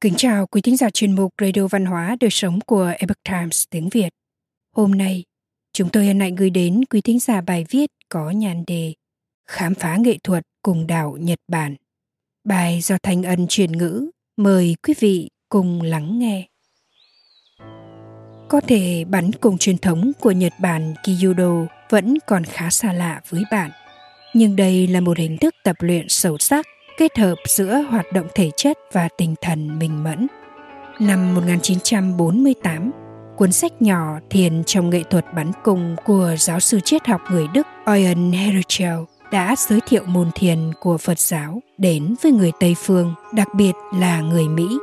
Kính chào quý thính giả chuyên mục Radio Văn hóa Đời Sống của Epoch Times tiếng Việt. Hôm nay, chúng tôi hân hạnh gửi đến quý thính giả bài viết có nhan đề Khám phá nghệ thuật cùng đảo Nhật Bản. Bài do Thanh Ân truyền ngữ, mời quý vị cùng lắng nghe. Có thể bắn cung truyền thống của Nhật Bản Kyudo vẫn còn khá xa lạ với bạn, nhưng đây là một hình thức tập luyện sâu sắc kết hợp giữa hoạt động thể chất và tinh thần minh mẫn. Năm 1948, cuốn sách nhỏ Thiền trong nghệ thuật bắn cung của giáo sư triết học người Đức Eugen Herschel đã giới thiệu môn thiền của Phật giáo đến với người Tây phương, đặc biệt là người Mỹ.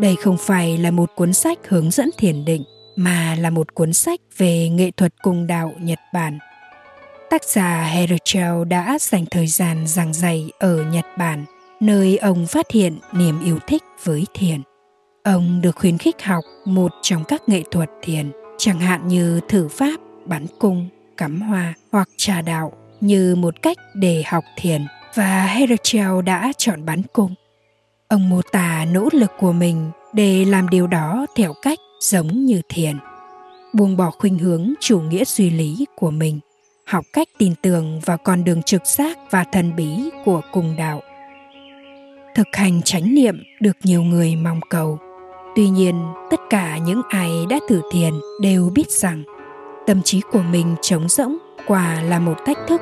Đây không phải là một cuốn sách hướng dẫn thiền định, mà là một cuốn sách về nghệ thuật cung đạo Nhật Bản tác giả Herschel đã dành thời gian giảng dạy ở Nhật Bản, nơi ông phát hiện niềm yêu thích với thiền. Ông được khuyến khích học một trong các nghệ thuật thiền, chẳng hạn như thử pháp, bắn cung, cắm hoa hoặc trà đạo như một cách để học thiền và Herschel đã chọn bắn cung. Ông mô tả nỗ lực của mình để làm điều đó theo cách giống như thiền buông bỏ khuynh hướng chủ nghĩa duy lý của mình học cách tin tưởng vào con đường trực giác và thần bí của cùng đạo. Thực hành chánh niệm được nhiều người mong cầu. Tuy nhiên tất cả những ai đã thử thiền đều biết rằng tâm trí của mình trống rỗng quả là một thách thức.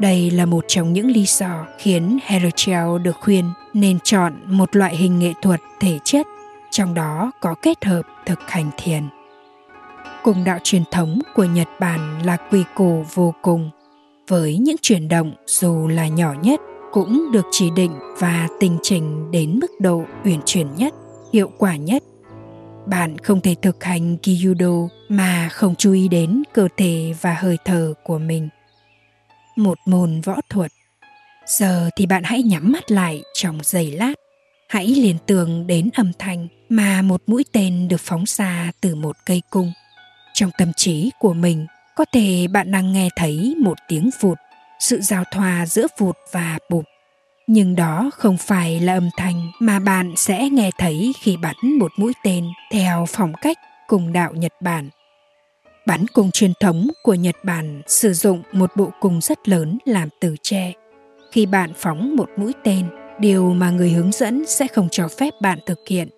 Đây là một trong những lý do khiến Herschel được khuyên nên chọn một loại hình nghệ thuật thể chất, trong đó có kết hợp thực hành thiền cùng đạo truyền thống của Nhật Bản là quy củ vô cùng, với những chuyển động dù là nhỏ nhất cũng được chỉ định và tình trình đến mức độ uyển chuyển nhất, hiệu quả nhất. Bạn không thể thực hành Kyudo mà không chú ý đến cơ thể và hơi thở của mình. Một môn võ thuật. Giờ thì bạn hãy nhắm mắt lại trong giây lát. Hãy liên tưởng đến âm thanh mà một mũi tên được phóng ra từ một cây cung trong tâm trí của mình có thể bạn đang nghe thấy một tiếng vụt sự giao thoa giữa vụt và bụp nhưng đó không phải là âm thanh mà bạn sẽ nghe thấy khi bắn một mũi tên theo phong cách cùng đạo Nhật Bản. Bắn cung truyền thống của Nhật Bản sử dụng một bộ cung rất lớn làm từ tre. Khi bạn phóng một mũi tên, điều mà người hướng dẫn sẽ không cho phép bạn thực hiện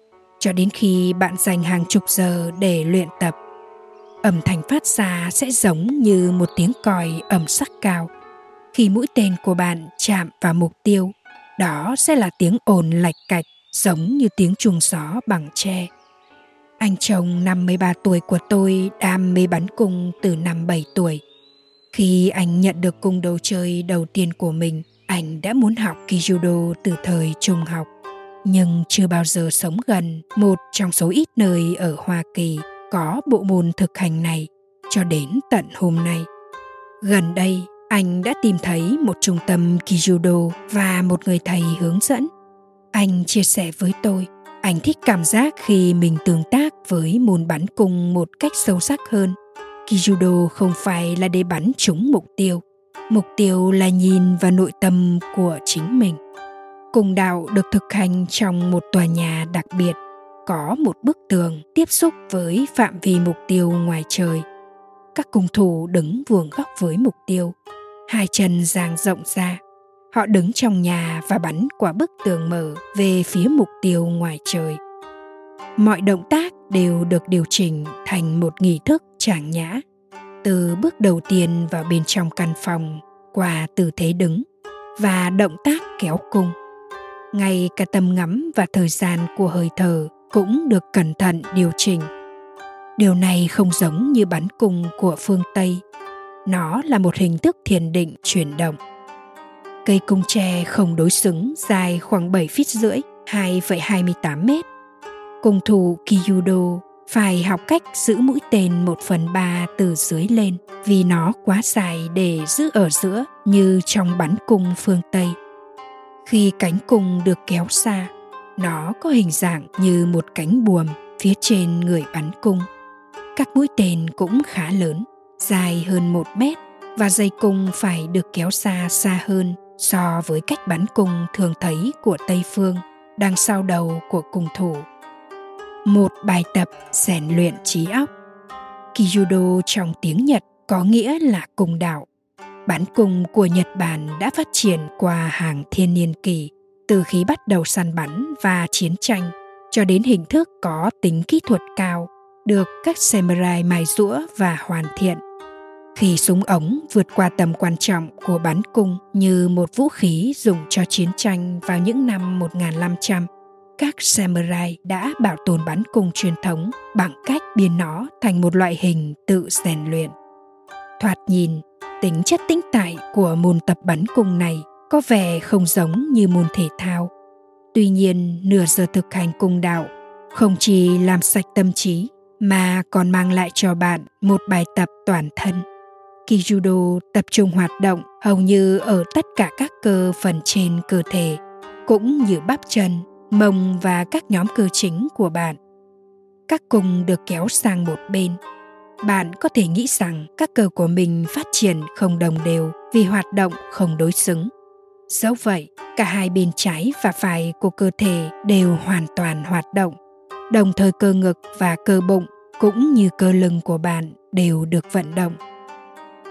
cho đến khi bạn dành hàng chục giờ để luyện tập âm thanh phát ra sẽ giống như một tiếng còi ẩm sắc cao khi mũi tên của bạn chạm vào mục tiêu đó sẽ là tiếng ồn lạch cạch giống như tiếng chuông gió bằng tre anh chồng 53 tuổi của tôi đam mê bắn cung từ năm 7 tuổi. Khi anh nhận được cung đồ chơi đầu tiên của mình, anh đã muốn học Kijudo từ thời trung học. Nhưng chưa bao giờ sống gần một trong số ít nơi ở Hoa Kỳ có bộ môn thực hành này cho đến tận hôm nay. Gần đây, anh đã tìm thấy một trung tâm Kijudo và một người thầy hướng dẫn. Anh chia sẻ với tôi, anh thích cảm giác khi mình tương tác với môn bắn cung một cách sâu sắc hơn. Kijudo không phải là để bắn trúng mục tiêu, mục tiêu là nhìn vào nội tâm của chính mình. Cùng đạo được thực hành trong một tòa nhà đặc biệt có một bức tường tiếp xúc với phạm vi mục tiêu ngoài trời. Các cung thủ đứng vuông góc với mục tiêu, hai chân dang rộng ra. Họ đứng trong nhà và bắn qua bức tường mở về phía mục tiêu ngoài trời. Mọi động tác đều được điều chỉnh thành một nghi thức tràng nhã. Từ bước đầu tiên vào bên trong căn phòng qua tư thế đứng và động tác kéo cung ngay cả tầm ngắm và thời gian của hơi thở cũng được cẩn thận điều chỉnh. Điều này không giống như bắn cung của phương tây. Nó là một hình thức thiền định chuyển động. Cây cung tre không đối xứng dài khoảng 7 feet rưỡi 2,28 mét. Cung thủ Kyudo phải học cách giữ mũi tên một phần ba từ dưới lên vì nó quá dài để giữ ở giữa như trong bắn cung phương Tây. Khi cánh cung được kéo xa, nó có hình dạng như một cánh buồm phía trên người bắn cung. Các mũi tên cũng khá lớn, dài hơn một mét và dây cung phải được kéo xa xa hơn so với cách bắn cung thường thấy của Tây Phương đằng sau đầu của cung thủ. Một bài tập rèn luyện trí óc. Kyudo trong tiếng Nhật có nghĩa là cung đạo. Bắn cung của Nhật Bản đã phát triển qua hàng thiên niên kỳ, từ khi bắt đầu săn bắn và chiến tranh cho đến hình thức có tính kỹ thuật cao, được các samurai mài rũa và hoàn thiện khi súng ống vượt qua tầm quan trọng của bắn cung như một vũ khí dùng cho chiến tranh vào những năm 1500, các samurai đã bảo tồn bắn cung truyền thống bằng cách biến nó thành một loại hình tự rèn luyện. Thoạt nhìn, tính chất tĩnh tại của môn tập bắn cung này có vẻ không giống như môn thể thao. Tuy nhiên, nửa giờ thực hành cung đạo không chỉ làm sạch tâm trí mà còn mang lại cho bạn một bài tập toàn thân Kijudo tập trung hoạt động hầu như ở tất cả các cơ phần trên cơ thể, cũng như bắp chân, mông và các nhóm cơ chính của bạn. Các cung được kéo sang một bên. Bạn có thể nghĩ rằng các cơ của mình phát triển không đồng đều vì hoạt động không đối xứng. Dẫu vậy, cả hai bên trái và phải của cơ thể đều hoàn toàn hoạt động. Đồng thời cơ ngực và cơ bụng cũng như cơ lưng của bạn đều được vận động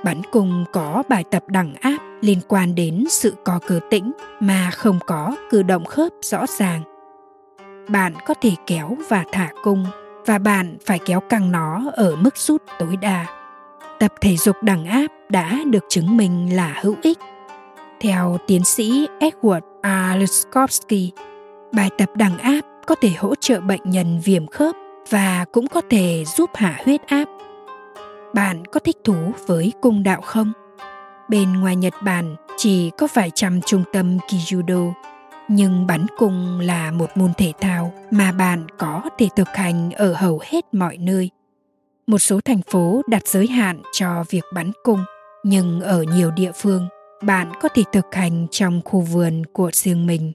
Bắn cung có bài tập đẳng áp liên quan đến sự co cơ tĩnh mà không có cử động khớp rõ ràng. Bạn có thể kéo và thả cung và bạn phải kéo căng nó ở mức rút tối đa. Tập thể dục đẳng áp đã được chứng minh là hữu ích. Theo tiến sĩ Edward R. Luskowski, bài tập đằng áp có thể hỗ trợ bệnh nhân viêm khớp và cũng có thể giúp hạ huyết áp bạn có thích thú với cung đạo không? Bên ngoài Nhật Bản chỉ có vài trăm trung tâm Kyudo, nhưng bắn cung là một môn thể thao mà bạn có thể thực hành ở hầu hết mọi nơi. Một số thành phố đặt giới hạn cho việc bắn cung, nhưng ở nhiều địa phương, bạn có thể thực hành trong khu vườn của riêng mình.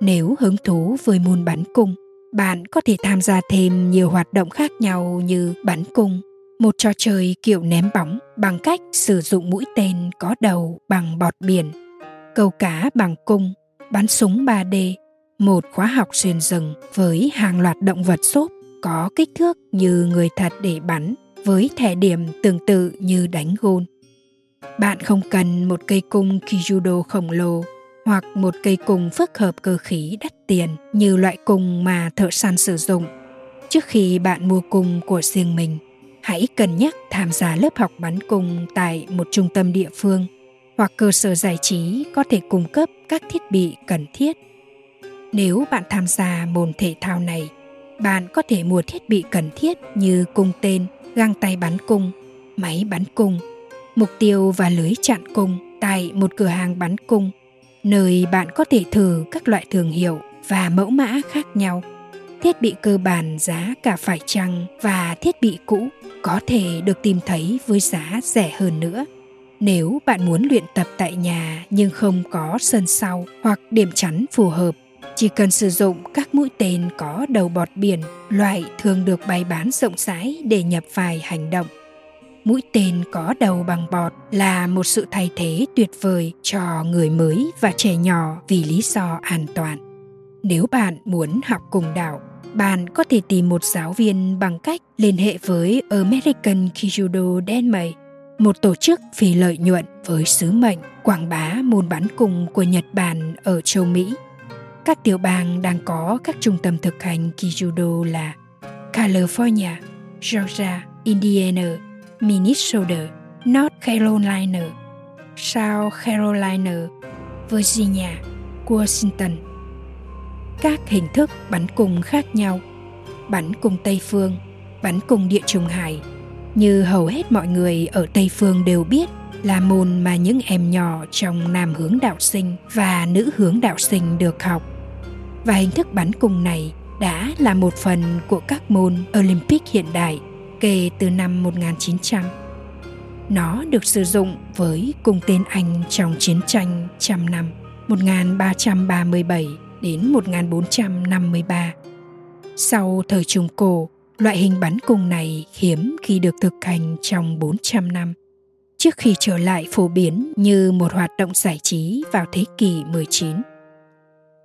Nếu hứng thú với môn bắn cung, bạn có thể tham gia thêm nhiều hoạt động khác nhau như bắn cung, một trò chơi kiểu ném bóng bằng cách sử dụng mũi tên có đầu bằng bọt biển, câu cá bằng cung, bắn súng 3D, một khóa học xuyên rừng với hàng loạt động vật xốp có kích thước như người thật để bắn với thẻ điểm tương tự như đánh gôn. Bạn không cần một cây cung Kijudo khổng lồ hoặc một cây cung phức hợp cơ khí đắt tiền như loại cung mà thợ săn sử dụng. Trước khi bạn mua cung của riêng mình, hãy cân nhắc tham gia lớp học bắn cung tại một trung tâm địa phương hoặc cơ sở giải trí có thể cung cấp các thiết bị cần thiết. Nếu bạn tham gia môn thể thao này, bạn có thể mua thiết bị cần thiết như cung tên, găng tay bắn cung, máy bắn cung, mục tiêu và lưới chặn cung tại một cửa hàng bắn cung, nơi bạn có thể thử các loại thương hiệu và mẫu mã khác nhau. Thiết bị cơ bản giá cả phải chăng và thiết bị cũ có thể được tìm thấy với giá rẻ hơn nữa. Nếu bạn muốn luyện tập tại nhà nhưng không có sân sau hoặc điểm chắn phù hợp chỉ cần sử dụng các mũi tên có đầu bọt biển loại thường được bày bán rộng rãi để nhập vài hành động mũi tên có đầu bằng bọt là một sự thay thế tuyệt vời cho người mới và trẻ nhỏ vì lý do an toàn nếu bạn muốn học cùng đạo bạn có thể tìm một giáo viên bằng cách liên hệ với American Kijudo Denmark, một tổ chức phi lợi nhuận với sứ mệnh quảng bá môn bắn cung của Nhật Bản ở châu Mỹ. Các tiểu bang đang có các trung tâm thực hành Kijudo là California, Georgia, Indiana, Minnesota, North Carolina, South Carolina, Virginia, Washington – các hình thức bắn cung khác nhau bắn cung tây phương bắn cung địa trung hải. Như hầu hết mọi người ở tây phương đều biết là môn mà những em nhỏ trong nam hướng đạo sinh và nữ hướng đạo sinh được học. Và hình thức bắn cung này đã là một phần của các môn Olympic hiện đại kể từ năm 1900. Nó được sử dụng với cung tên Anh trong chiến tranh trăm năm 1337 đến 1453. Sau thời Trung Cổ, loại hình bắn cung này hiếm khi được thực hành trong 400 năm, trước khi trở lại phổ biến như một hoạt động giải trí vào thế kỷ 19.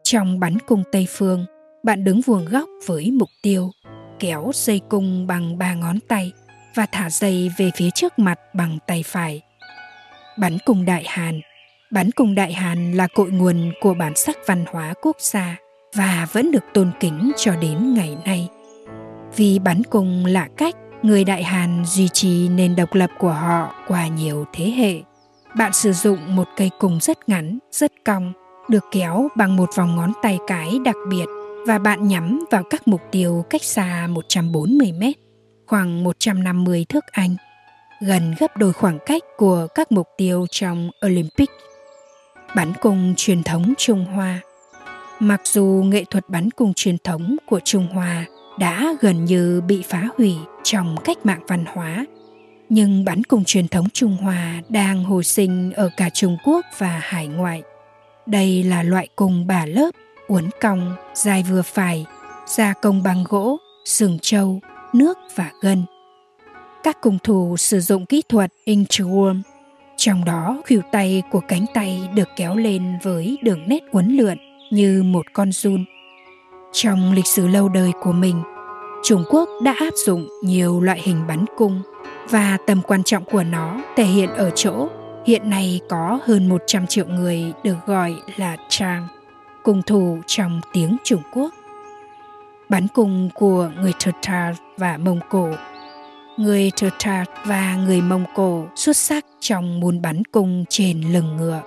Trong bắn cung Tây Phương, bạn đứng vuông góc với mục tiêu, kéo dây cung bằng ba ngón tay và thả dây về phía trước mặt bằng tay phải. Bắn cung Đại Hàn Bắn cung Đại Hàn là cội nguồn của bản sắc văn hóa quốc gia và vẫn được tôn kính cho đến ngày nay. Vì bắn cung là cách người Đại Hàn duy trì nền độc lập của họ qua nhiều thế hệ. Bạn sử dụng một cây cung rất ngắn, rất cong, được kéo bằng một vòng ngón tay cái đặc biệt và bạn nhắm vào các mục tiêu cách xa 140 mét, khoảng 150 thước Anh, gần gấp đôi khoảng cách của các mục tiêu trong Olympic. Bắn cung truyền thống Trung Hoa Mặc dù nghệ thuật bắn cung truyền thống của Trung Hoa đã gần như bị phá hủy trong cách mạng văn hóa nhưng bắn cung truyền thống Trung Hoa đang hồi sinh ở cả Trung Quốc và hải ngoại. Đây là loại cung bà lớp, uốn cong, dài vừa phải, gia công bằng gỗ, sừng trâu, nước và gân. Các cung thủ sử dụng kỹ thuật inchworm, trong đó khuỷu tay của cánh tay được kéo lên với đường nét uốn lượn như một con giun. Trong lịch sử lâu đời của mình, Trung Quốc đã áp dụng nhiều loại hình bắn cung và tầm quan trọng của nó thể hiện ở chỗ hiện nay có hơn 100 triệu người được gọi là trang cung thủ trong tiếng Trung Quốc. Bắn cung của người Tatar và Mông Cổ Người Tatar và người Mông Cổ xuất sắc trong môn bắn cung trên lưng ngựa.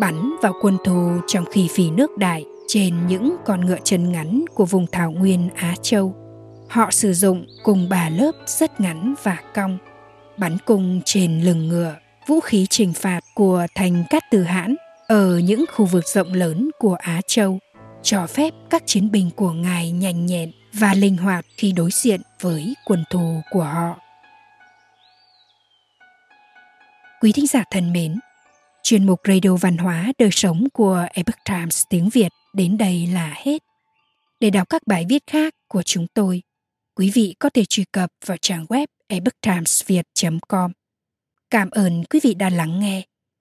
Bắn vào quân thù trong khi phì nước đại trên những con ngựa chân ngắn của vùng thảo nguyên Á Châu – Họ sử dụng cùng bà lớp rất ngắn và cong, bắn cung trên lưng ngựa, vũ khí trừng phạt của thành Cát Từ Hãn ở những khu vực rộng lớn của Á Châu, cho phép các chiến binh của ngài nhanh nhẹn và linh hoạt khi đối diện với quân thù của họ. Quý thính giả thân mến, chuyên mục Radio Văn hóa Đời sống của Epoch Times tiếng Việt đến đây là hết. Để đọc các bài viết khác của chúng tôi, quý vị có thể truy cập vào trang web epochtimesviet.com. Cảm ơn quý vị đã lắng nghe,